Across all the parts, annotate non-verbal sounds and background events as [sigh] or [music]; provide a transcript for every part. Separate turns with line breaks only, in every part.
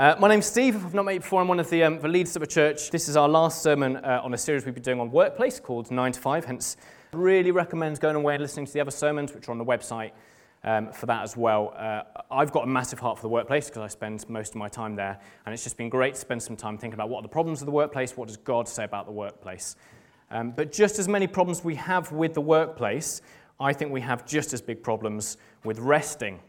Uh, my name's Steve. If I've not met you before, I'm one of the, um, the leaders of a church. This is our last sermon uh, on a series we've been doing on workplace called 9 to 5. Hence, I really recommend going away and listening to the other sermons, which are on the website um, for that as well. Uh, I've got a massive heart for the workplace because I spend most of my time there. And it's just been great to spend some time thinking about what are the problems of the workplace, what does God say about the workplace. Um, but just as many problems we have with the workplace, I think we have just as big problems with resting.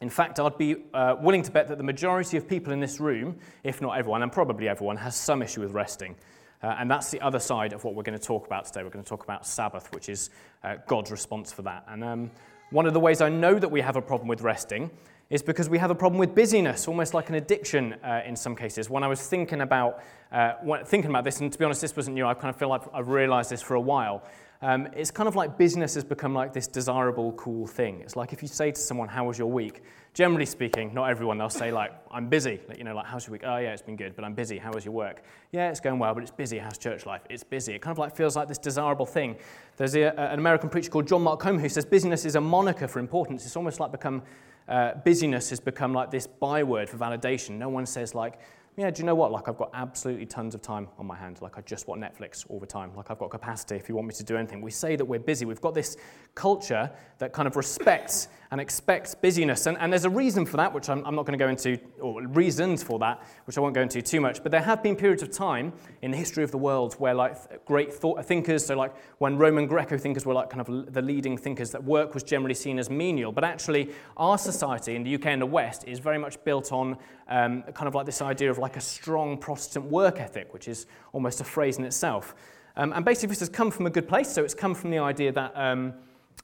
In fact, I'd be uh, willing to bet that the majority of people in this room, if not everyone, and probably everyone, has some issue with resting. Uh, and that's the other side of what we're going to talk about today. We're going to talk about Sabbath, which is uh, God's response for that. And um, one of the ways I know that we have a problem with resting is because we have a problem with busyness, almost like an addiction uh, in some cases. When I was thinking about, uh, thinking about this, and to be honest, this wasn't new, I kind of feel like I've realized this for a while. Um, it's kind of like business has become like this desirable, cool thing. It's like if you say to someone, How was your week? Generally speaking, not everyone, they'll say, like, I'm busy. Like, you know, like, how's your week? Oh, yeah, it's been good, but I'm busy. How was your work? Yeah, it's going well, but it's busy. How's church life? It's busy. It kind of like feels like this desirable thing. There's a, an American preacher called John Mark Comer who says busyness is a moniker for importance. It's almost like become, uh, busyness has become like this byword for validation. No one says, like, yeah, do you know what? Like, I've got absolutely tons of time on my hand. Like, I just want Netflix all the time. Like, I've got capacity if you want me to do anything. We say that we're busy. We've got this culture that kind of respects and expects busyness. And, and there's a reason for that, which I'm, I'm not going to go into, or reasons for that, which I won't go into too much. But there have been periods of time in the history of the world where, like, great thought thinkers, so like when Roman Greco thinkers were like kind of the leading thinkers, that work was generally seen as menial. But actually, our society in the UK and the West is very much built on um, kind of like this idea of like a strong Protestant work ethic, which is almost a phrase in itself. Um, and basically, this has come from a good place. So it's come from the idea that um,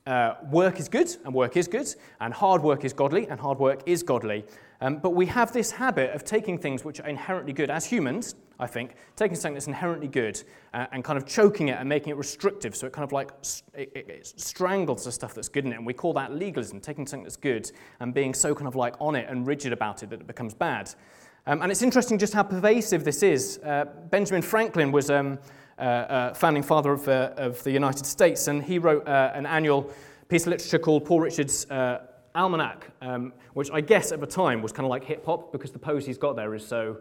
uh, work is good, and work is good, and hard work is godly, and hard work is godly. Um, but we have this habit of taking things which are inherently good as humans, I think, taking something that's inherently good uh, and kind of choking it and making it restrictive. So it kind of like it, it, it strangles the stuff that's good in it. And we call that legalism, taking something that's good and being so kind of like on it and rigid about it that it becomes bad. Um, and it's interesting just how pervasive this is. Uh, Benjamin Franklin was um, uh, uh, founding father of, uh, of the United States, and he wrote uh, an annual piece of literature called Poor Richard's Almanac, um, which I guess at the time was kind of like hip hop because the pose he's got there is so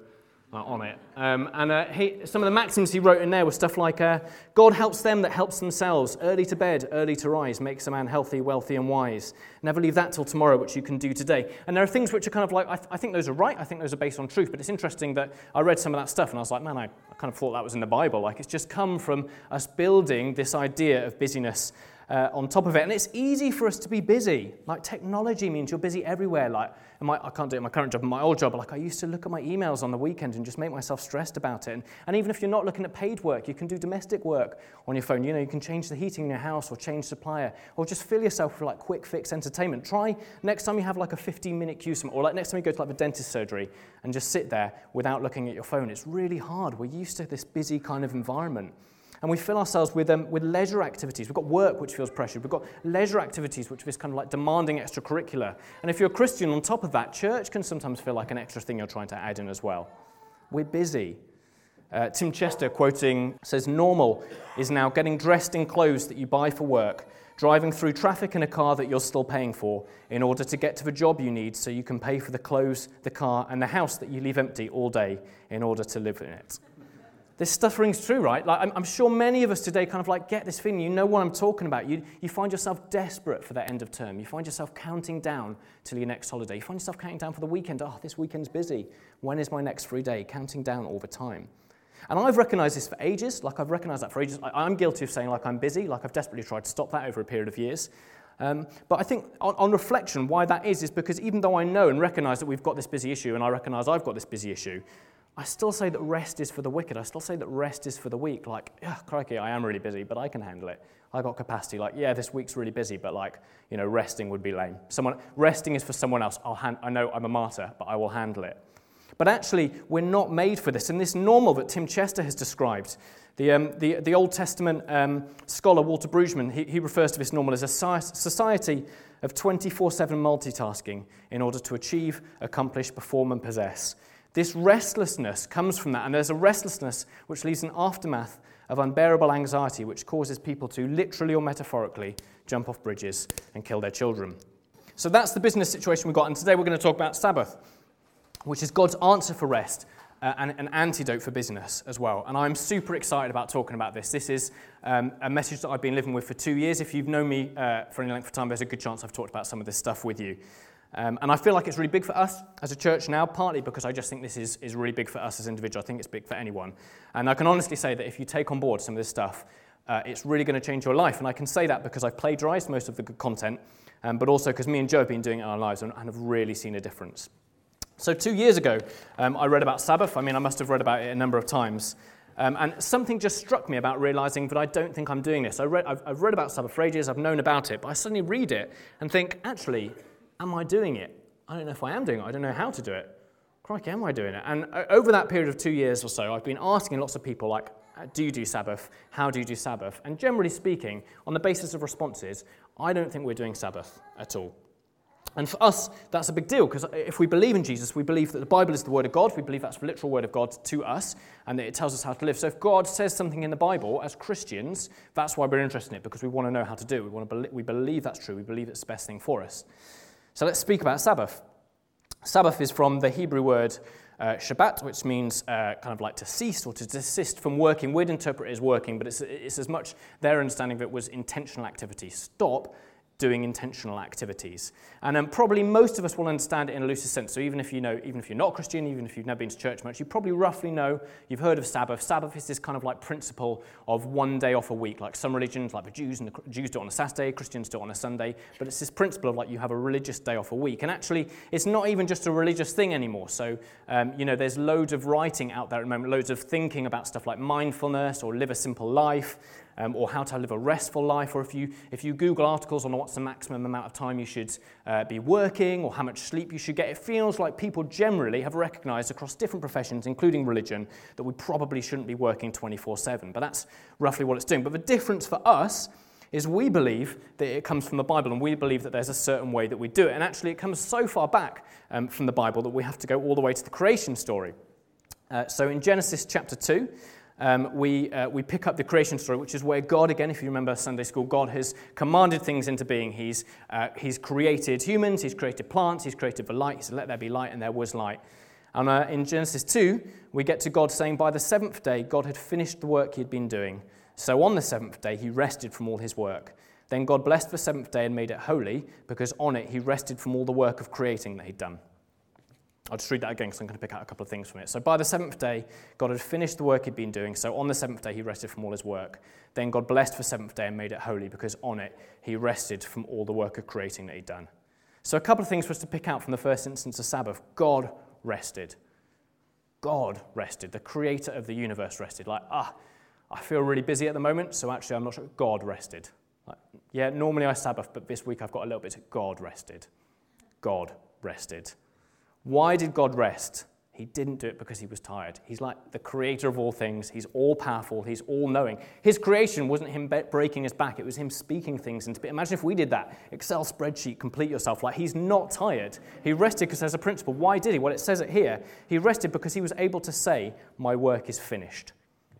uh, on it. Um, and uh, he, some of the maxims he wrote in there were stuff like uh, God helps them that helps themselves, early to bed, early to rise, makes a man healthy, wealthy, and wise. Never leave that till tomorrow, which you can do today. And there are things which are kind of like, I, th- I think those are right, I think those are based on truth, but it's interesting that I read some of that stuff and I was like, man, I, I kind of thought that was in the Bible. Like it's just come from us building this idea of busyness uh, on top of it. And it's easy for us to be busy. Like technology means you're busy everywhere. Like my, I can't do it in my current job, in my old job. Like I used to look at my emails on the weekend and just make myself stressed about it. And, and even if you're not looking at paid work, you can do domestic work on your phone. You know, you can change the heating in your house or change supplier or just fill yourself with like quick fix entertainment. Try next time you have like a 15 minute queue or like next time you go to like the dentist surgery and just sit there without looking at your phone. It's really hard. We're used to this busy kind of environment and we fill ourselves with, um, with leisure activities. We've got work which feels pressured. We've got leisure activities which is kind of like demanding extracurricular. And if you're a Christian on top of that, church can sometimes feel like an extra thing you're trying to add in as well. We're busy. Uh, Tim Chester, quoting, says, Normal is now getting dressed in clothes that you buy for work, driving through traffic in a car that you're still paying for in order to get to the job you need so you can pay for the clothes, the car, and the house that you leave empty all day in order to live in it. This stuff rings true, right? Like, I'm, I'm, sure many of us today kind of like get this feeling. You know what I'm talking about. You, you find yourself desperate for that end of term. You find yourself counting down till your next holiday. You find yourself counting down for the weekend. Oh, this weekend's busy. When is my next free day? Counting down all the time. And I've recognized this for ages. Like, I've recognized that for ages. I, I'm guilty of saying, like, I'm busy. Like, I've desperately tried to stop that over a period of years. Um, but I think on, on, reflection, why that is, is because even though I know and recognize that we've got this busy issue, and I recognize I've got this busy issue, I still say that rest is for the wicked. I still say that rest is for the weak. Like, yeah, crikey, I am really busy, but I can handle it. I got capacity. Like, yeah, this week's really busy, but like, you know, resting would be lame. Someone resting is for someone else. I'll hand, I know I'm a martyr, but I will handle it. But actually, we're not made for this. And this normal that Tim Chester has described, the, um, the, the Old Testament um, scholar Walter Brueggemann, he, he refers to this normal as a society of 24 7 multitasking in order to achieve, accomplish, perform, and possess. This restlessness comes from that, and there's a restlessness which leaves an aftermath of unbearable anxiety, which causes people to literally or metaphorically jump off bridges and kill their children. So that's the business situation we've got, and today we're going to talk about Sabbath, which is God's answer for rest. Uh, and an antidote for business as well. And I'm super excited about talking about this. This is um, a message that I've been living with for two years. If you've known me uh, for any length of time, there's a good chance I've talked about some of this stuff with you. Um, and I feel like it's really big for us as a church now, partly because I just think this is, is really big for us as individuals. I think it's big for anyone. And I can honestly say that if you take on board some of this stuff, uh, it's really going to change your life. And I can say that because I've plagiarized most of the good content, um, but also because me and Joe have been doing it in our lives and, and have really seen a difference. So, two years ago, um, I read about Sabbath. I mean, I must have read about it a number of times. Um, and something just struck me about realizing that I don't think I'm doing this. I I've read about Sabbath for ages, I've known about it, but I suddenly read it and think, actually, am I doing it? I don't know if I am doing it. I don't know how to do it. Crikey, am I doing it? And uh, over that period of two years or so, I've been asking lots of people, like, uh, do you do Sabbath? How do you do Sabbath? And generally speaking, on the basis of responses, I don't think we're doing Sabbath at all. And for us, that's a big deal because if we believe in Jesus, we believe that the Bible is the Word of God. We believe that's the literal Word of God to us and that it tells us how to live. So if God says something in the Bible as Christians, that's why we're interested in it because we want to know how to do it. We, want to be- we believe that's true. We believe it's the best thing for us. So let's speak about Sabbath. Sabbath is from the Hebrew word uh, Shabbat, which means uh, kind of like to cease or to desist from working. We'd interpret it as working, but it's, it's as much their understanding of it was intentional activity. Stop doing intentional activities. And um, probably most of us will understand it in a looser sense. So even if you know, even if you're not Christian, even if you've never been to church much, you probably roughly know, you've heard of Sabbath. Sabbath is this kind of like principle of one day off a week. Like some religions, like the Jews, and the Jews do it on a Saturday, Christians do it on a Sunday. But it's this principle of like you have a religious day off a week. And actually, it's not even just a religious thing anymore. So, um, you know, there's loads of writing out there at the moment, loads of thinking about stuff like mindfulness or live a simple life um, or how to live a restful life, or if you, if you Google articles on what's the maximum amount of time you should uh, be working or how much sleep you should get, it feels like people generally have recognized across different professions, including religion, that we probably shouldn't be working 24 7. But that's roughly what it's doing. But the difference for us is we believe that it comes from the Bible and we believe that there's a certain way that we do it. And actually, it comes so far back um, from the Bible that we have to go all the way to the creation story. Uh, so in Genesis chapter 2, um, we, uh, we pick up the creation story, which is where God, again, if you remember Sunday school, God has commanded things into being. He's, uh, he's created humans, He's created plants, He's created the light. He said, Let there be light, and there was light. And uh, in Genesis 2, we get to God saying, By the seventh day, God had finished the work He had been doing. So on the seventh day, He rested from all His work. Then God blessed the seventh day and made it holy, because on it He rested from all the work of creating that He'd done. I'll just read that again because I'm going to pick out a couple of things from it. So, by the seventh day, God had finished the work he'd been doing. So, on the seventh day, he rested from all his work. Then God blessed the seventh day and made it holy because on it, he rested from all the work of creating that he'd done. So, a couple of things for us to pick out from the first instance of Sabbath God rested. God rested. The creator of the universe rested. Like, ah, I feel really busy at the moment, so actually, I'm not sure. God rested. Like, yeah, normally I Sabbath, but this week I've got a little bit. Of God rested. God rested. Why did God rest? He didn't do it because he was tired. He's like the creator of all things. He's all powerful. He's all knowing. His creation wasn't him breaking his back, it was him speaking things into being. Imagine if we did that Excel spreadsheet, complete yourself. Like he's not tired. He rested because there's a principle. Why did he? Well, it says it here. He rested because he was able to say, My work is finished.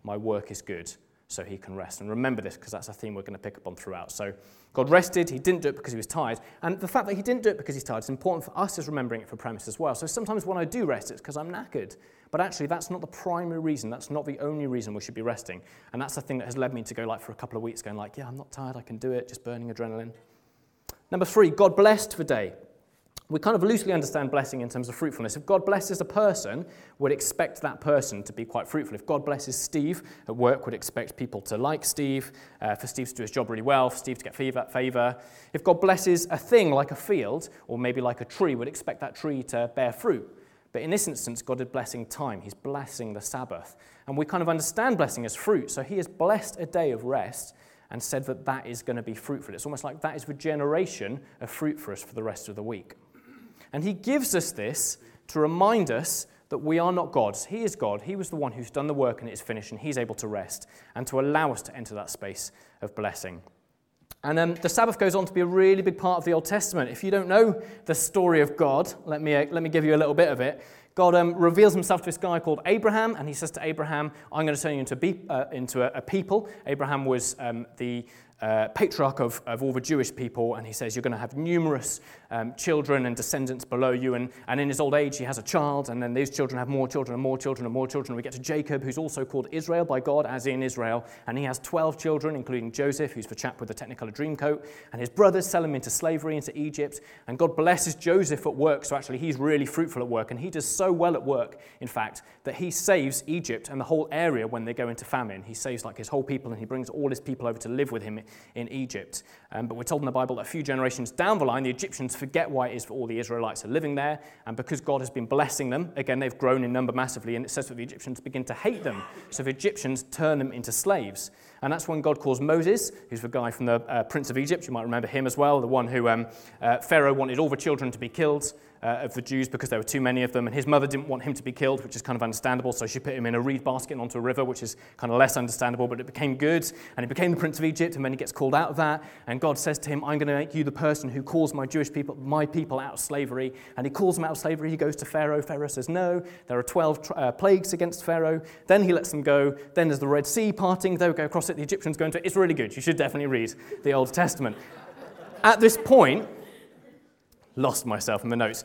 My work is good so he can rest. And remember this because that's a theme we're going to pick up on throughout. So God rested, he didn't do it because he was tired. And the fact that he didn't do it because he's tired is important for us as remembering it for premise as well. So sometimes when I do rest, it's because I'm knackered. But actually, that's not the primary reason. That's not the only reason we should be resting. And that's the thing that has led me to go like for a couple of weeks going like, yeah, I'm not tired, I can do it, just burning adrenaline. Number three, God blessed the day. We kind of loosely understand blessing in terms of fruitfulness. If God blesses a person, we'd expect that person to be quite fruitful. If God blesses Steve at work, we'd expect people to like Steve, uh, for Steve to do his job really well, for Steve to get favour. If God blesses a thing like a field, or maybe like a tree, we'd expect that tree to bear fruit. But in this instance, God is blessing time. He's blessing the Sabbath. And we kind of understand blessing as fruit. So he has blessed a day of rest and said that that is going to be fruitful. It's almost like that is regeneration of fruit for us for the rest of the week. And he gives us this to remind us that we are not gods. He is God. He was the one who's done the work and it is finished, and he's able to rest and to allow us to enter that space of blessing. And um, the Sabbath goes on to be a really big part of the Old Testament. If you don't know the story of God, let me, uh, let me give you a little bit of it. God um, reveals himself to this guy called Abraham, and he says to Abraham, I'm going to turn you into, be, uh, into a, a, people. Abraham was um, the uh, patriarch of, of all the Jewish people, and he says, You're going to have numerous um, children and descendants below you. And, and in his old age, he has a child, and then these children have more children and more children and more children. We get to Jacob, who's also called Israel by God, as in Israel, and he has 12 children, including Joseph, who's the chap with the Technicolor dream coat. And his brothers sell him into slavery, into Egypt. And God blesses Joseph at work, so actually he's really fruitful at work. And he does so well at work, in fact, that he saves Egypt and the whole area when they go into famine. He saves like his whole people, and he brings all his people over to live with him in Egypt. Um, but we're told in the Bible that a few generations down the line, the Egyptians forget why it is that all the Israelites are living there. And because God has been blessing them, again, they've grown in number massively. And it says that the Egyptians begin to hate them. So the Egyptians turn them into slaves. And that's when God calls Moses, who's the guy from the uh, Prince of Egypt. You might remember him as well, the one who um, uh, Pharaoh wanted all the children to be killed uh, of the Jews because there were too many of them. And his mother didn't want him to be killed, which is kind of understandable. So she put him in a reed basket onto a river, which is kind of less understandable. But it became good. And he became the Prince of Egypt. And then he gets called out of that. And God says to him, I'm going to make you the person who calls my Jewish people, my people out of slavery. And he calls them out of slavery. He goes to Pharaoh. Pharaoh says, No. There are 12 uh, plagues against Pharaoh. Then he lets them go. Then there's the Red Sea parting. They go across it. The Egyptians go into it. It's really good. You should definitely read the Old Testament. At this point, lost myself in the notes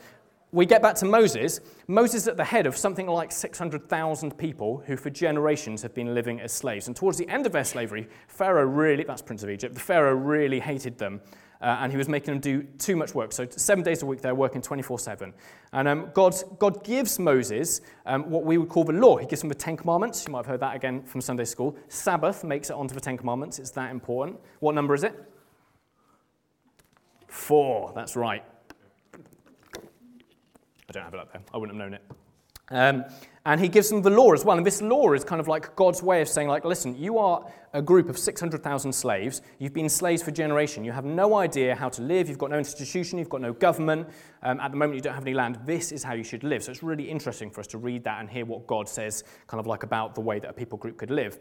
we get back to Moses. Moses at the head of something like 600,000 people who, for generations, have been living as slaves. And towards the end of their slavery, Pharaoh really, that's Prince of Egypt, the Pharaoh really hated them. Uh, and he was making them do too much work. So, seven days a week, they're working 24 7. And um, God, God gives Moses um, what we would call the law. He gives him the Ten Commandments. You might have heard that again from Sunday school. Sabbath makes it onto the Ten Commandments. It's that important. What number is it? Four. That's right. Don't have it up there. I wouldn't have known it. Um, and he gives them the law as well. And this law is kind of like God's way of saying, like, listen, you are a group of 600,000 slaves. You've been slaves for generation. You have no idea how to live. You've got no institution. You've got no government. Um, at the moment, you don't have any land. This is how you should live. So it's really interesting for us to read that and hear what God says, kind of like about the way that a people group could live.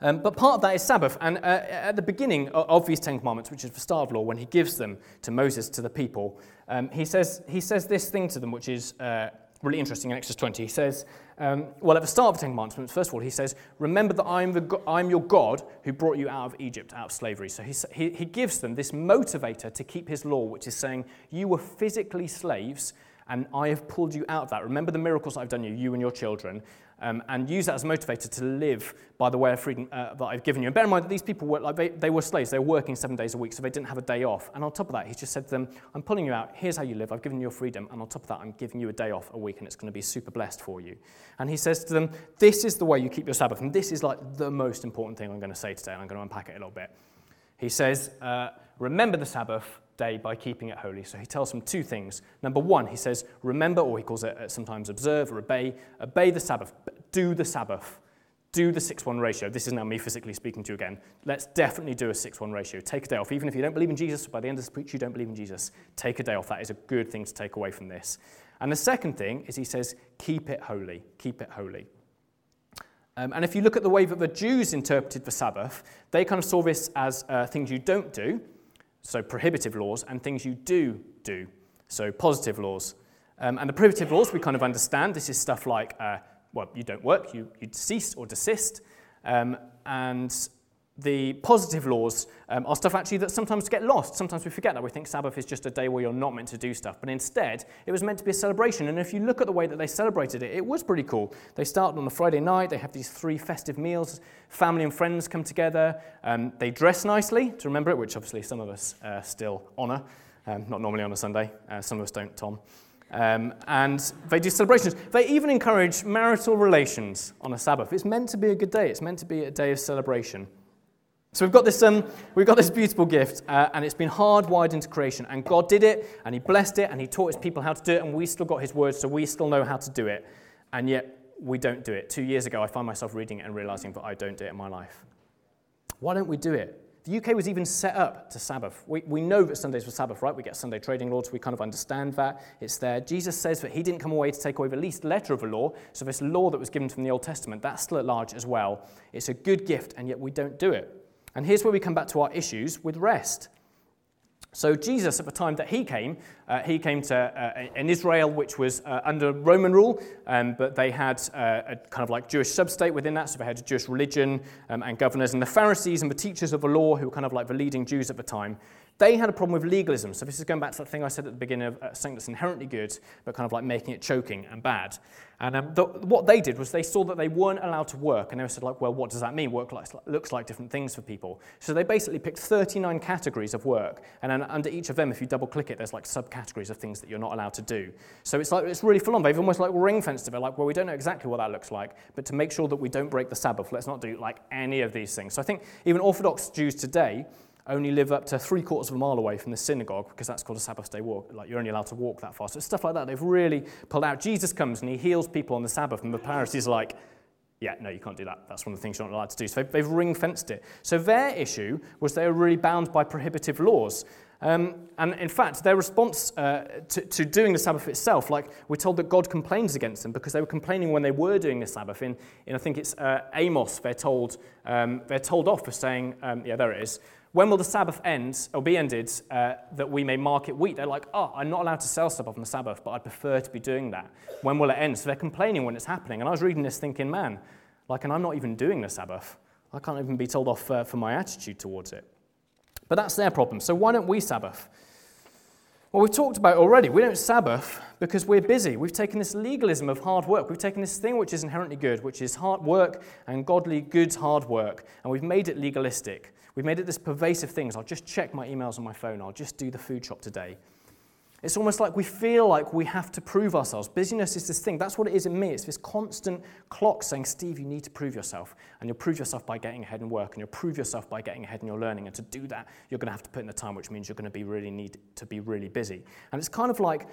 Um, but part of that is Sabbath. And uh, at the beginning of these Ten Commandments, which is the start of law, when he gives them to Moses, to the people, um, he, says, he says this thing to them, which is uh, really interesting in Exodus 20. He says, um, well, at the start of the Ten Commandments, first of all, he says, Remember that I'm, the, I'm your God who brought you out of Egypt, out of slavery. So he, he, he gives them this motivator to keep his law, which is saying, You were physically slaves and I have pulled you out of that. Remember the miracles I've done you, you and your children, um, and use that as a motivator to live by the way of freedom uh, that I've given you. And bear in mind that these people were like they, they were slaves; they were working seven days a week, so they didn't have a day off. And on top of that, he's just said to them, "I'm pulling you out. Here's how you live. I've given you your freedom, and on top of that, I'm giving you a day off a week, and it's going to be super blessed for you." And he says to them, "This is the way you keep your Sabbath, and this is like the most important thing I'm going to say today. And I'm going to unpack it a little bit." He says, uh, "Remember the Sabbath." Day by keeping it holy. So he tells them two things. Number one, he says, remember, or he calls it uh, sometimes observe or obey, obey the Sabbath, do the Sabbath, do the 6 1 ratio. This is now me physically speaking to you again. Let's definitely do a 6 1 ratio. Take a day off. Even if you don't believe in Jesus, by the end of this preach, you don't believe in Jesus, take a day off. That is a good thing to take away from this. And the second thing is he says, keep it holy. Keep it holy. Um, and if you look at the way that the Jews interpreted the Sabbath, they kind of saw this as uh, things you don't do, so prohibitive laws, and things you do do, so positive laws. Um, and the prohibitive laws we kind of understand. This is stuff like, uh, well, you don't work, you, you cease or desist. Um, and the positive laws um, are stuff actually that sometimes get lost. Sometimes we forget that. We think Sabbath is just a day where you're not meant to do stuff. But instead, it was meant to be a celebration. And if you look at the way that they celebrated it, it was pretty cool. They started on a Friday night, they have these three festive meals, family and friends come together, um, they dress nicely to remember it, which obviously some of us uh, still honour. Um, not normally on a Sunday. Uh, some of us don't, Tom. Um, and they do celebrations. They even encourage marital relations on a Sabbath. It's meant to be a good day. It's meant to be a day of celebration. So we've got this, um, we've got this beautiful gift, uh, and it's been hardwired into creation. And God did it, and He blessed it, and He taught His people how to do it, and we still got His words, so we still know how to do it. And yet we don't do it. Two years ago, I find myself reading it and realizing that I don't do it in my life. Why don't we do it? The UK was even set up to Sabbath. We, we know that Sundays were Sabbath, right? We get Sunday trading laws, we kind of understand that. It's there. Jesus says that he didn't come away to take away the least letter of the law. So, this law that was given from the Old Testament, that's still at large as well. It's a good gift, and yet we don't do it. And here's where we come back to our issues with rest. So, Jesus, at the time that he came, uh, he came to uh, an Israel which was uh, under Roman rule, um, but they had uh, a kind of like Jewish substate within that, so they had a Jewish religion um, and governors. And the Pharisees and the teachers of the law, who were kind of like the leading Jews at the time, they had a problem with legalism. So this is going back to that thing I said at the beginning of uh, something that's inherently good, but kind of like making it choking and bad. And um, the, what they did was they saw that they weren't allowed to work, and they said like, well, what does that mean? Work like, looks like different things for people. So they basically picked 39 categories of work, and then under each of them, if you double click it, there's like subcategories of things that you're not allowed to do. So it's like it's really full on. They've almost like ring fenced it. They're like, well, we don't know exactly what that looks like, but to make sure that we don't break the Sabbath, let's not do like any of these things. So I think even Orthodox Jews today only live up to three quarters of a mile away from the synagogue because that's called a Sabbath day walk. Like you're only allowed to walk that far. So stuff like that. They've really pulled out. Jesus comes and he heals people on the Sabbath, and the Pharisees are like, yeah, no, you can't do that. That's one of the things you're not allowed to do. So they've, ring fenced it. So their issue was they were really bound by prohibitive laws. Um, and in fact, their response uh, to, to, doing the Sabbath itself, like we're told that God complains against them because they were complaining when they were doing the Sabbath. In, in I think it's uh, Amos, they're told, um, they're told off for saying, um, yeah, there it is. When will the Sabbath end or be ended uh, that we may mark it wheat? They're like, oh, I'm not allowed to sell stuff on the Sabbath, but I'd prefer to be doing that. When will it end? So they're complaining when it's happening. And I was reading this thinking, man, like, and I'm not even doing the Sabbath. I can't even be told off for my attitude towards it. But that's their problem. So why don't we Sabbath? Well, we've talked about already. We don't Sabbath because we're busy. We've taken this legalism of hard work. We've taken this thing which is inherently good, which is hard work and godly goods hard work, and we've made it legalistic. We've made it this pervasive thing. I'll just check my emails on my phone. I'll just do the food shop today. It's almost like we feel like we have to prove ourselves. Busyness is this thing. That's what it is in me. It's this constant clock saying, Steve, you need to prove yourself. And you'll prove yourself by getting ahead in work, and you'll prove yourself by getting ahead in your learning. And to do that, you're going to have to put in the time, which means you're going to be really need to be really busy. And it's kind of like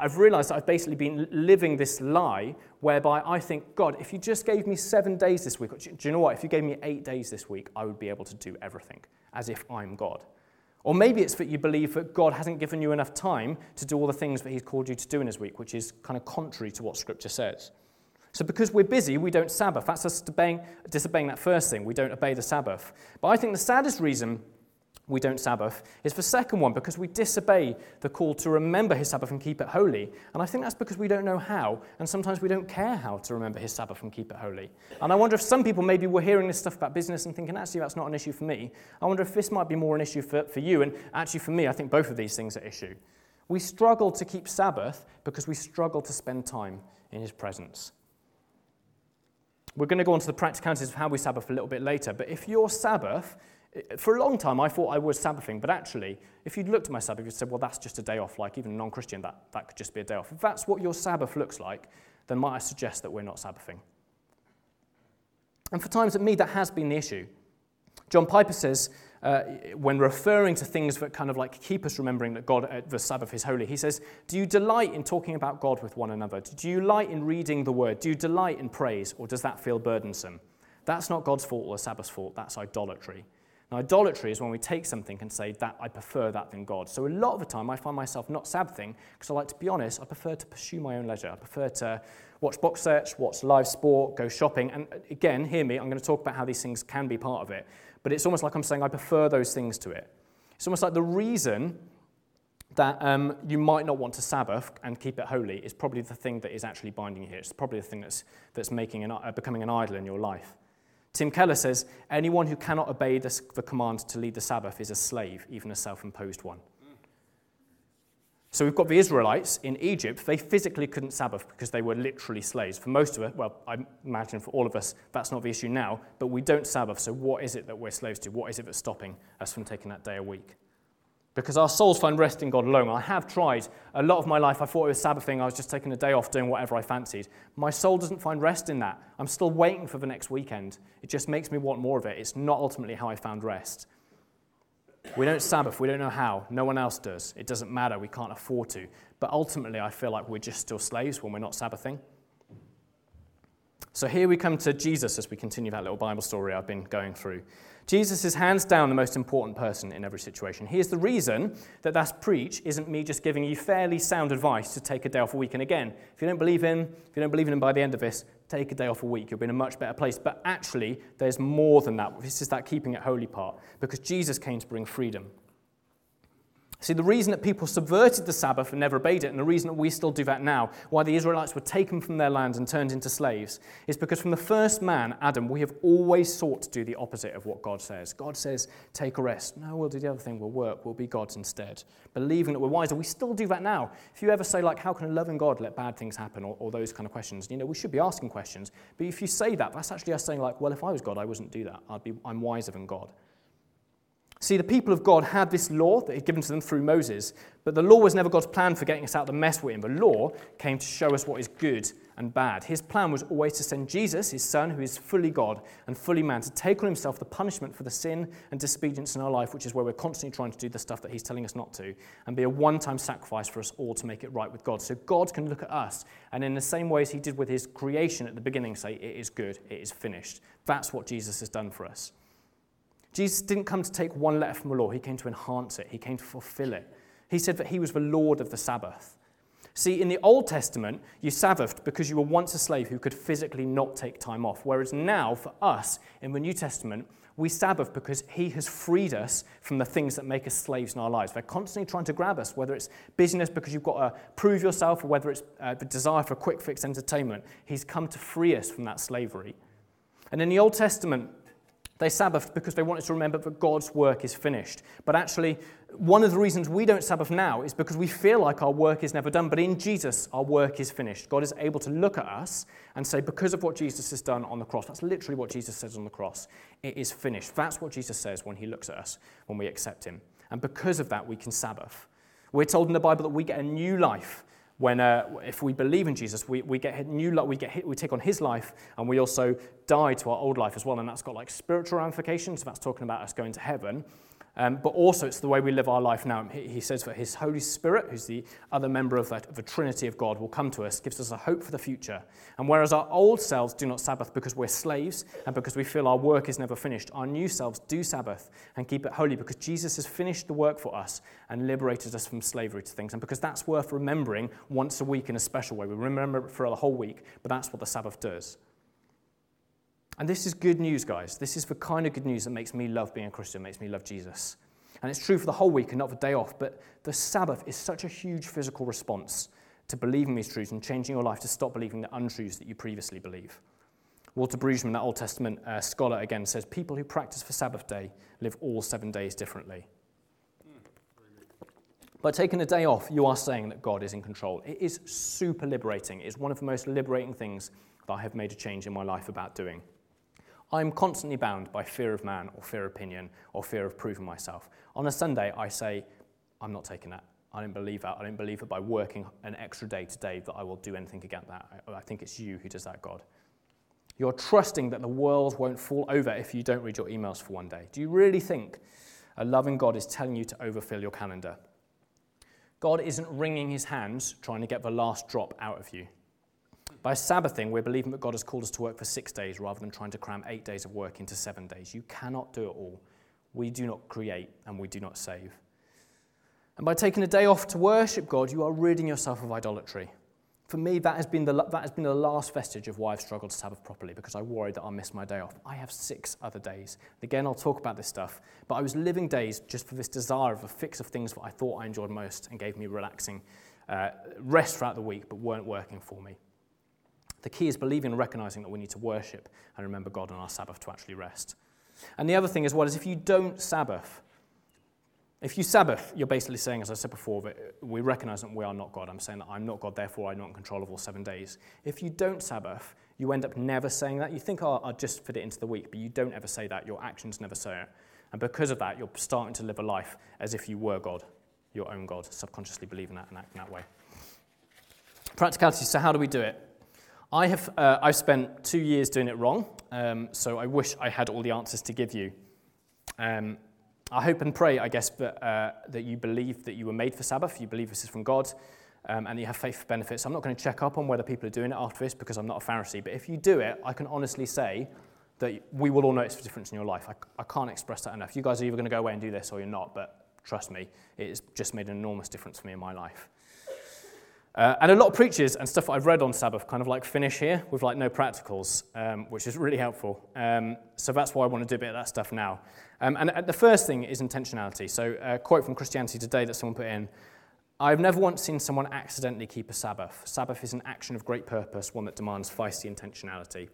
I've realized that I've basically been living this lie whereby I think, God, if you just gave me seven days this week, do you know what? If you gave me eight days this week, I would be able to do everything as if I'm God. Or maybe it's that you believe that God hasn't given you enough time to do all the things that He's called you to do in His week, which is kind of contrary to what Scripture says. So, because we're busy, we don't Sabbath. That's us disobeying, disobeying that first thing. We don't obey the Sabbath. But I think the saddest reason we don't Sabbath is the second one because we disobey the call to remember his Sabbath and keep it holy. And I think that's because we don't know how, and sometimes we don't care how to remember his Sabbath and keep it holy. And I wonder if some people maybe were hearing this stuff about business and thinking, actually, that's not an issue for me. I wonder if this might be more an issue for, for you. And actually, for me, I think both of these things are issue. We struggle to keep Sabbath because we struggle to spend time in his presence. We're going to go on to the practicalities of how we Sabbath a little bit later, but if your Sabbath for a long time, I thought I was Sabbathing, but actually, if you'd looked at my Sabbath, you'd said, well, that's just a day off. Like even a non Christian, that, that could just be a day off. If that's what your Sabbath looks like, then might I suggest that we're not Sabbathing? And for times at me, that has been the issue. John Piper says, uh, when referring to things that kind of like keep us remembering that God, uh, the Sabbath is holy, he says, Do you delight in talking about God with one another? Do you delight in reading the word? Do you delight in praise? Or does that feel burdensome? That's not God's fault or the Sabbath's fault, that's idolatry. Now, idolatry is when we take something and say that I prefer that than God. So a lot of the time, I find myself not Sabbathing because I like to be honest. I prefer to pursue my own leisure. I prefer to watch box search, watch live sport, go shopping. And again, hear me. I'm going to talk about how these things can be part of it. But it's almost like I'm saying I prefer those things to it. It's almost like the reason that um, you might not want to Sabbath and keep it holy is probably the thing that is actually binding you here. It's probably the thing that's, that's making an, uh, becoming an idol in your life. Tim Keller says anyone who cannot obey the, the command to lead the Sabbath is a slave, even a self imposed one. So we've got the Israelites in Egypt. They physically couldn't Sabbath because they were literally slaves. For most of us, well, I imagine for all of us, that's not the issue now, but we don't Sabbath. So what is it that we're slaves to? What is it that's stopping us from taking that day a week? Because our souls find rest in God alone. I have tried a lot of my life. I thought it was Sabbathing. I was just taking a day off doing whatever I fancied. My soul doesn't find rest in that. I'm still waiting for the next weekend. It just makes me want more of it. It's not ultimately how I found rest. We don't Sabbath. We don't know how. No one else does. It doesn't matter. We can't afford to. But ultimately, I feel like we're just still slaves when we're not Sabbathing. So here we come to Jesus as we continue that little Bible story I've been going through. Jesus is hands down the most important person in every situation. He is the reason that That's Preach isn't me just giving you fairly sound advice to take a day off a week. And again, if you don't believe in, if you don't believe in him by the end of this, take a day off a week. You'll be in a much better place. But actually, there's more than that. This is that keeping it holy part, because Jesus came to bring freedom. See, the reason that people subverted the Sabbath and never obeyed it, and the reason that we still do that now, why the Israelites were taken from their land and turned into slaves, is because from the first man, Adam, we have always sought to do the opposite of what God says. God says, take a rest. No, we'll do the other thing. We'll work. We'll be gods instead. Believing that we're wiser. We still do that now. If you ever say, like, how can a loving God let bad things happen, or, or those kind of questions, you know, we should be asking questions. But if you say that, that's actually us saying, like, well, if I was God, I wouldn't do that. I'd be, I'm wiser than God. See, the people of God had this law that He'd given to them through Moses, but the law was never God's plan for getting us out of the mess we're in. The law came to show us what is good and bad. His plan was always to send Jesus, His Son, who is fully God and fully man, to take on Himself the punishment for the sin and disobedience in our life, which is where we're constantly trying to do the stuff that He's telling us not to, and be a one time sacrifice for us all to make it right with God. So God can look at us, and in the same way as He did with His creation at the beginning, say, It is good, it is finished. That's what Jesus has done for us. Jesus didn't come to take one letter from the law, he came to enhance it, he came to fulfill it. He said that he was the Lord of the Sabbath. See, in the Old Testament, you Sabbathed because you were once a slave who could physically not take time off. Whereas now, for us, in the New Testament, we Sabbath because He has freed us from the things that make us slaves in our lives. They're constantly trying to grab us, whether it's busyness because you've got to prove yourself, or whether it's uh, the desire for quick fix entertainment. He's come to free us from that slavery. And in the Old Testament, they Sabbathed because they wanted to remember that God's work is finished. But actually, one of the reasons we don't Sabbath now is because we feel like our work is never done. But in Jesus, our work is finished. God is able to look at us and say, because of what Jesus has done on the cross, that's literally what Jesus says on the cross, it is finished. That's what Jesus says when he looks at us, when we accept him. And because of that, we can Sabbath. We're told in the Bible that we get a new life when uh, if we believe in Jesus, we, we get new we get hit, we take on his life, and we also die to our old life as well, and that's got like spiritual ramifications. So that's talking about us going to heaven. Um, but also, it's the way we live our life now. He, he says that His Holy Spirit, who's the other member of, of the Trinity of God, will come to us, gives us a hope for the future. And whereas our old selves do not Sabbath because we're slaves and because we feel our work is never finished, our new selves do Sabbath and keep it holy because Jesus has finished the work for us and liberated us from slavery to things. And because that's worth remembering once a week in a special way. We remember it for the whole week, but that's what the Sabbath does. And this is good news, guys. This is the kind of good news that makes me love being a Christian, makes me love Jesus. And it's true for the whole week and not the day off, but the Sabbath is such a huge physical response to believing these truths and changing your life to stop believing the untruths that you previously believe. Walter Brueggemann, that Old Testament uh, scholar, again says people who practice for Sabbath day live all seven days differently. By taking a day off, you are saying that God is in control. It is super liberating. It's one of the most liberating things that I have made a change in my life about doing. I'm constantly bound by fear of man or fear of opinion or fear of proving myself. On a Sunday, I say, I'm not taking that. I don't believe that. I don't believe that by working an extra day today that I will do anything against that. I, I think it's you who does that, God. You're trusting that the world won't fall over if you don't read your emails for one day. Do you really think a loving God is telling you to overfill your calendar? God isn't wringing his hands trying to get the last drop out of you. By Sabbathing, we're believing that God has called us to work for six days rather than trying to cram eight days of work into seven days. You cannot do it all. We do not create and we do not save. And by taking a day off to worship God, you are ridding yourself of idolatry. For me, that has, been the, that has been the last vestige of why I've struggled to Sabbath properly because I worried that I'll miss my day off. I have six other days. Again, I'll talk about this stuff, but I was living days just for this desire of a fix of things that I thought I enjoyed most and gave me relaxing uh, rest throughout the week, but weren't working for me. The key is believing and recognizing that we need to worship and remember God on our Sabbath to actually rest. And the other thing as well is if you don't Sabbath, if you Sabbath, you're basically saying, as I said before, that we recognize that we are not God. I'm saying that I'm not God, therefore I'm not in control of all seven days. If you don't Sabbath, you end up never saying that. You think, oh, I'll just fit it into the week, but you don't ever say that. Your actions never say it. And because of that, you're starting to live a life as if you were God, your own God, subconsciously believing that and acting that way. Practicality. So, how do we do it? I have uh, I've spent two years doing it wrong, um, so I wish I had all the answers to give you. Um, I hope and pray, I guess, that, uh, that you believe that you were made for Sabbath, you believe this is from God, um, and you have faith for benefits. I'm not going to check up on whether people are doing it after this because I'm not a Pharisee, but if you do it, I can honestly say that we will all notice the difference in your life. I, I can't express that enough. You guys are either going to go away and do this or you're not, but trust me, it has just made an enormous difference for me in my life. Uh, and a lot of preachers and stuff I've read on Sabbath kind of like finish here with like no practicals, um, which is really helpful. Um, so that's why I want to do a bit of that stuff now. Um, and uh, the first thing is intentionality. So a uh, quote from Christianity Today that someone put in, I've never once seen someone accidentally keep a Sabbath. Sabbath is an action of great purpose, one that demands feisty intentionality.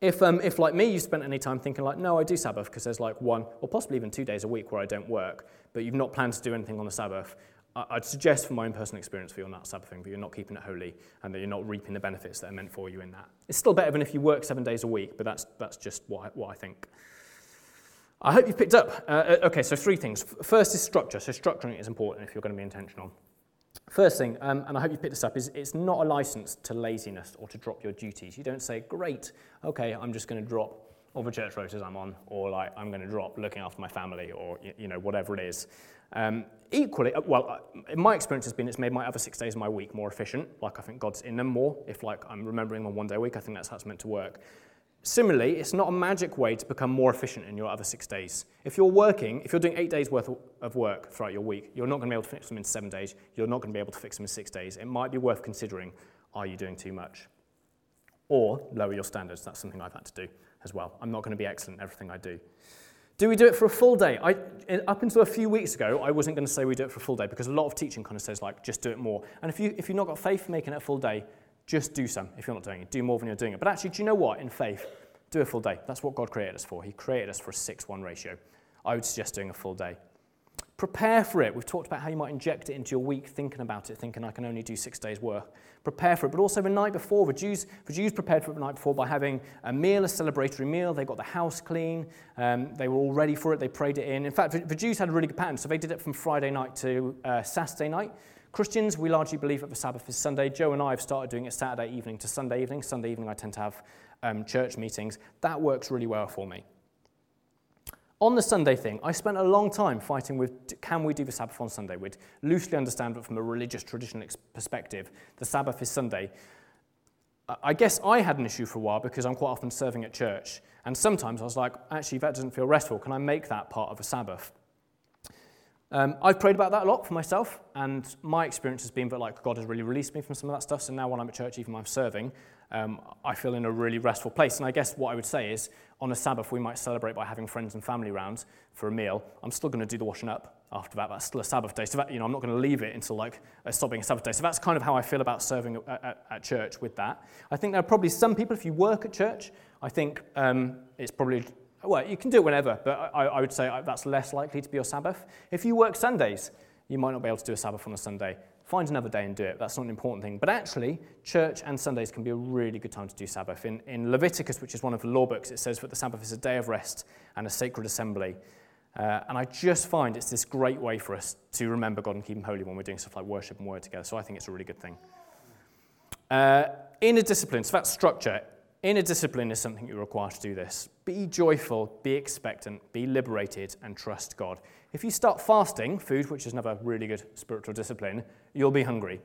If, um, if, like me, you spent any time thinking, like, no, I do Sabbath because there's like one or possibly even two days a week where I don't work, but you've not planned to do anything on the Sabbath, I'd suggest from my own personal experience for you on that Sabbath that you're not keeping it holy and that you're not reaping the benefits that are meant for you in that. It's still better than if you work seven days a week, but that's, that's just what I, what I think. I hope you've picked up. Uh, uh okay, so three things. First is structure. So structuring is important if you're going to be intentional. First thing, um, and I hope you picked this up, is it's not a license to laziness or to drop your duties. You don't say, great, okay, I'm just going to drop all the church rotas I'm on, or like I'm going to drop looking after my family, or you know whatever it is. Um, equally, uh, well, uh, my experience has been it's made my other six days of my week more efficient. Like I think God's in them more. If like I'm remembering on one day a week, I think that's how it's meant to work. Similarly, it's not a magic way to become more efficient in your other six days. If you're working, if you're doing eight days worth of work throughout your week, you're not going to be able to fix them in seven days. You're not going to be able to fix them in six days. It might be worth considering are you doing too much? Or lower your standards. That's something I've had to do as well. I'm not going to be excellent in everything I do. Do we do it for a full day? I, up until a few weeks ago, I wasn't going to say we do it for a full day because a lot of teaching kind of says, like, just do it more. And if, you, if you've not got faith for making it a full day, just do some if you're not doing it. Do more than you're doing it. But actually, do you know what? In faith, do a full day. That's what God created us for. He created us for a 6 1 ratio. I would suggest doing a full day. Prepare for it. We've talked about how you might inject it into your week, thinking about it, thinking I can only do six days' work. Prepare for it, but also the night before. The Jews, the Jews prepared for it the night before by having a meal, a celebratory meal. They got the house clean. Um, they were all ready for it. They prayed it in. In fact, the, Jews had a really good pattern, so they did it from Friday night to uh, Saturday night. Christians, we largely believe that the Sabbath is Sunday. Joe and I have started doing it Saturday evening to Sunday evening. Sunday evening, I tend to have um, church meetings. That works really well for me. On the Sunday thing, I spent a long time fighting with can we do the Sabbath on Sunday? We'd loosely understand that from a religious traditional perspective, the Sabbath is Sunday. I guess I had an issue for a while because I'm quite often serving at church. And sometimes I was like, actually, that doesn't feel restful. Can I make that part of a Sabbath? Um, I've prayed about that a lot for myself, and my experience has been that like God has really released me from some of that stuff. So now when I'm at church, even when I'm serving, um, I feel in a really restful place. And I guess what I would say is on a Sabbath, we might celebrate by having friends and family around for a meal. I'm still going to do the washing up after that. That's still a Sabbath day. So that, you know, I'm not going to leave it until like uh, stop being a Sabbath day. So that's kind of how I feel about serving at, at, at, church with that. I think there are probably some people, if you work at church, I think um, it's probably, well, you can do it whenever, but I, I would say that's less likely to be your Sabbath. If you work Sundays, you might not be able to do a Sabbath on a Sunday. Find another day and do it. That's not an important thing. But actually, church and Sundays can be a really good time to do Sabbath. In, in Leviticus, which is one of the law books, it says that the Sabbath is a day of rest and a sacred assembly. Uh, and I just find it's this great way for us to remember God and keep Him holy when we're doing stuff like worship and word together. So I think it's a really good thing. Uh, inner discipline, so that's structure. Inner discipline is something you're required to do this. Be joyful, be expectant, be liberated, and trust God. If you start fasting food, which is another really good spiritual discipline, you'll be hungry.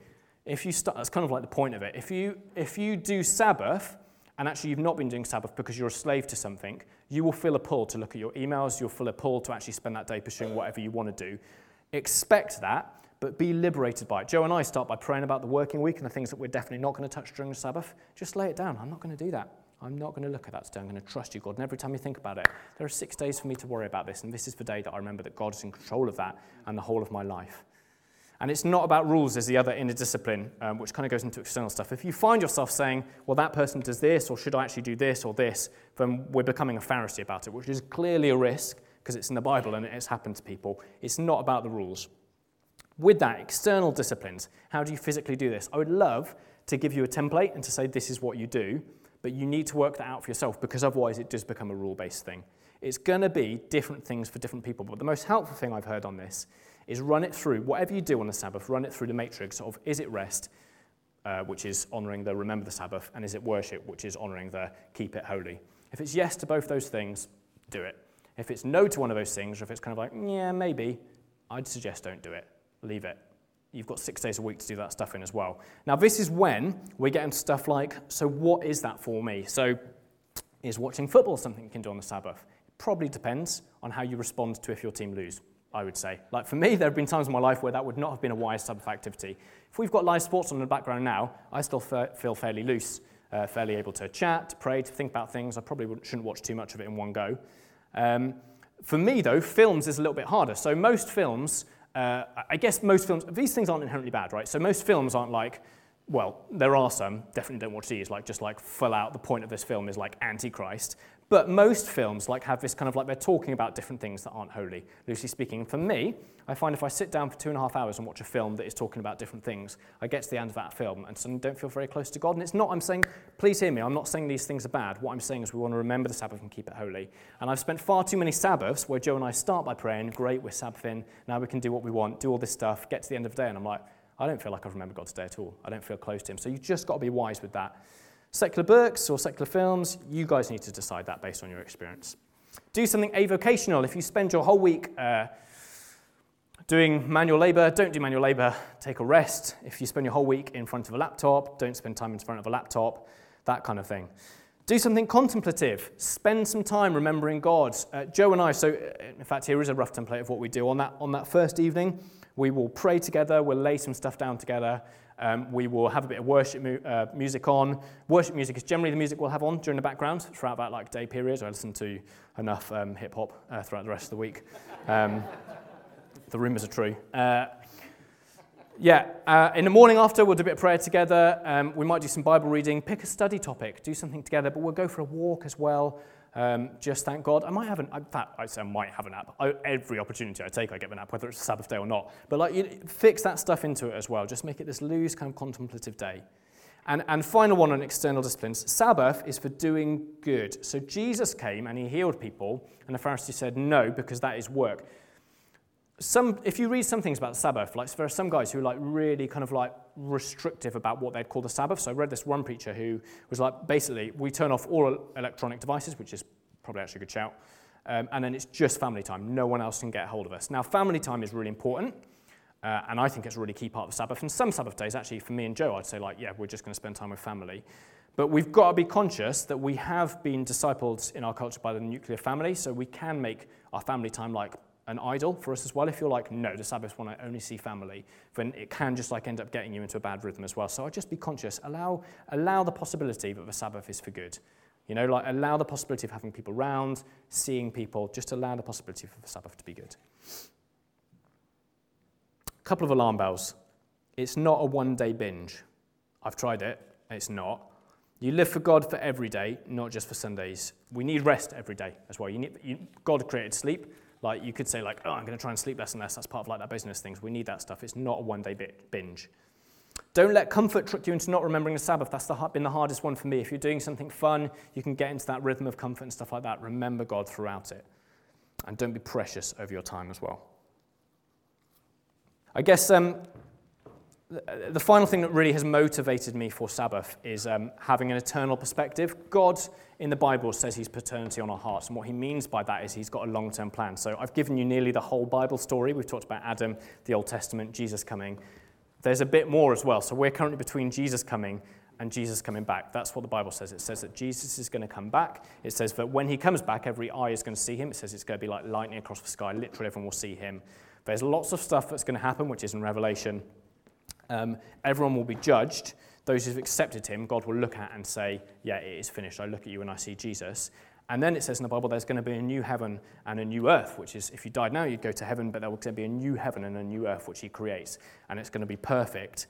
If you start, that's kind of like the point of it. If you, if you do Sabbath, and actually you've not been doing Sabbath because you're a slave to something, you will feel a pull to look at your emails, you'll feel a pull to actually spend that day pursuing whatever you want to do. Expect that, but be liberated by it. Joe and I start by praying about the working week and the things that we're definitely not going to touch during the Sabbath. Just lay it down. I'm not going to do that. I'm not going to look at that today. I'm going to trust you, God. And every time you think about it, there are six days for me to worry about this. And this is the day that I remember that God is in control of that and the whole of my life. And it's not about rules as the other inner discipline, um, which kind of goes into external stuff. If you find yourself saying, well, that person does this, or should I actually do this or this, then we're becoming a Pharisee about it, which is clearly a risk because it's in the Bible and it's happened to people. It's not about the rules. With that, external disciplines, how do you physically do this? I would love to give you a template and to say, this is what you do but you need to work that out for yourself because otherwise it does become a rule based thing. It's going to be different things for different people. But the most helpful thing I've heard on this is run it through, whatever you do on the Sabbath, run it through the matrix of is it rest, uh, which is honoring the remember the Sabbath, and is it worship, which is honoring the keep it holy. If it's yes to both those things, do it. If it's no to one of those things, or if it's kind of like, yeah, maybe, I'd suggest don't do it. Leave it. You've got six days a week to do that stuff in as well. Now, this is when we get into stuff like, so what is that for me? So, is watching football something you can do on the Sabbath? It probably depends on how you respond to if your team lose. I would say. Like for me, there have been times in my life where that would not have been a wise Sabbath activity. If we've got live sports on in the background now, I still feel fairly loose, uh, fairly able to chat, pray, to think about things. I probably shouldn't watch too much of it in one go. Um, for me, though, films is a little bit harder. So most films, uh, I guess most films, these things aren't inherently bad, right? So most films aren't like, well, there are some, definitely don't watch these, like just like full out, the point of this film is like Antichrist. But most films like have this kind of like they're talking about different things that aren't holy, loosely speaking. For me, I find if I sit down for two and a half hours and watch a film that is talking about different things, I get to the end of that film and suddenly don't feel very close to God. And it's not, I'm saying, please hear me, I'm not saying these things are bad. What I'm saying is we want to remember the Sabbath and keep it holy. And I've spent far too many Sabbaths where Joe and I start by praying, great, we're Sabbathing, now we can do what we want, do all this stuff, get to the end of the day, and I'm like, I don't feel like I've remembered God's day at all. I don't feel close to Him. So you've just got to be wise with that. Secular books or secular films, you guys need to decide that based on your experience. Do something avocational. If you spend your whole week uh, doing manual labor, don't do manual labor, take a rest. If you spend your whole week in front of a laptop, don't spend time in front of a laptop, that kind of thing. Do something contemplative. Spend some time remembering God. Uh, Joe and I, so uh, in fact, here is a rough template of what we do. On that, on that first evening, we will pray together, we'll lay some stuff down together, um, we will have a bit of worship mu- uh, music on. Worship music is generally the music we'll have on during the background throughout that like day period. I listen to enough um, hip hop uh, throughout the rest of the week. Um, [laughs] the rumours are true. Uh, yeah, uh, in the morning after, we'll do a bit of prayer together. Um, we might do some Bible reading, pick a study topic, do something together, but we'll go for a walk as well. Um, just thank God. I might have an, in fact, I say I might have an app. I, every opportunity I take, I get an app, whether it's a Sabbath day or not. But like, you, fix that stuff into it as well. Just make it this loose, kind of contemplative day. And, and final one on external disciplines Sabbath is for doing good. So Jesus came and he healed people, and the Pharisees said no, because that is work some, if you read some things about the Sabbath, like there are some guys who are like really kind of like restrictive about what they'd call the Sabbath. So I read this one preacher who was like, basically, we turn off all electronic devices, which is probably actually a good shout, um, and then it's just family time. No one else can get a hold of us. Now, family time is really important, uh, and I think it's a really key part of the Sabbath. And some Sabbath days, actually, for me and Joe, I'd say like, yeah, we're just going to spend time with family. But we've got to be conscious that we have been discipled in our culture by the nuclear family, so we can make our family time like an idol for us as well. If you're like, no, the Sabbath one, I only see family, then it can just like end up getting you into a bad rhythm as well. So I'd just be conscious. Allow, allow the possibility that the Sabbath is for good. You know, like allow the possibility of having people around, seeing people, just allow the possibility for the Sabbath to be good. A couple of alarm bells. It's not a one day binge. I've tried it, it's not. You live for God for every day, not just for Sundays. We need rest every day as well. You need, you, God created sleep. Like you could say, like, oh, I'm going to try and sleep less and less. That's part of like that business things. We need that stuff. It's not a one-day binge. Don't let comfort trick you into not remembering the Sabbath. That's the, been the hardest one for me. If you're doing something fun, you can get into that rhythm of comfort and stuff like that. Remember God throughout it. And don't be precious over your time as well. I guess um, the final thing that really has motivated me for Sabbath is um, having an eternal perspective. God in the Bible says he's paternity on our hearts, and what he means by that is he's got a long term plan. So I've given you nearly the whole Bible story. We've talked about Adam, the Old Testament, Jesus coming. There's a bit more as well. So we're currently between Jesus coming and Jesus coming back. That's what the Bible says. It says that Jesus is going to come back. It says that when he comes back, every eye is going to see him. It says it's going to be like lightning across the sky. Literally, everyone will see him. There's lots of stuff that's going to happen, which is in Revelation um, everyone will be judged. Those who've accepted him, God will look at and say, Yeah, it is finished. I look at you and I see Jesus. And then it says in the Bible there's going to be a new heaven and a new earth, which is if you died now, you'd go to heaven, but there will be a new heaven and a new earth which he creates. And it's going to be perfect.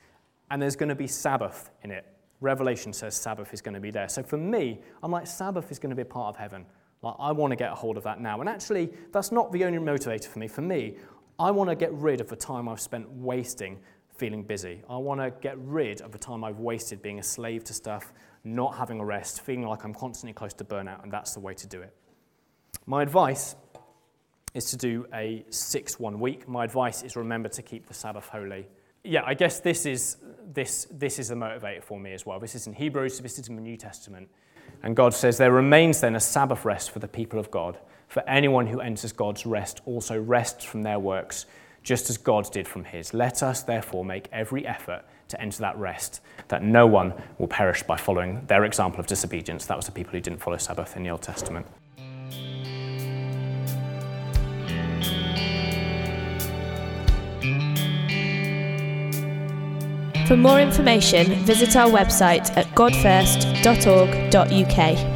And there's going to be Sabbath in it. Revelation says Sabbath is going to be there. So for me, I'm like, Sabbath is going to be a part of heaven. Like, I want to get a hold of that now. And actually, that's not the only motivator for me. For me, I want to get rid of the time I've spent wasting feeling busy. I want to get rid of the time I've wasted being a slave to stuff, not having a rest, feeling like I'm constantly close to burnout, and that's the way to do it. My advice is to do a 6 1 week. My advice is remember to keep the Sabbath holy. Yeah, I guess this is, this, this is the motivator for me as well. This is in Hebrews, this is in the New Testament. And God says, There remains then a Sabbath rest for the people of God. For anyone who enters God's rest also rests from their works, just as God did from his. Let us therefore make every effort to enter that rest, that no one will perish by following their example of disobedience. That was the people who didn't follow Sabbath in the Old Testament.
For more information, visit our website at godfirst.org.uk.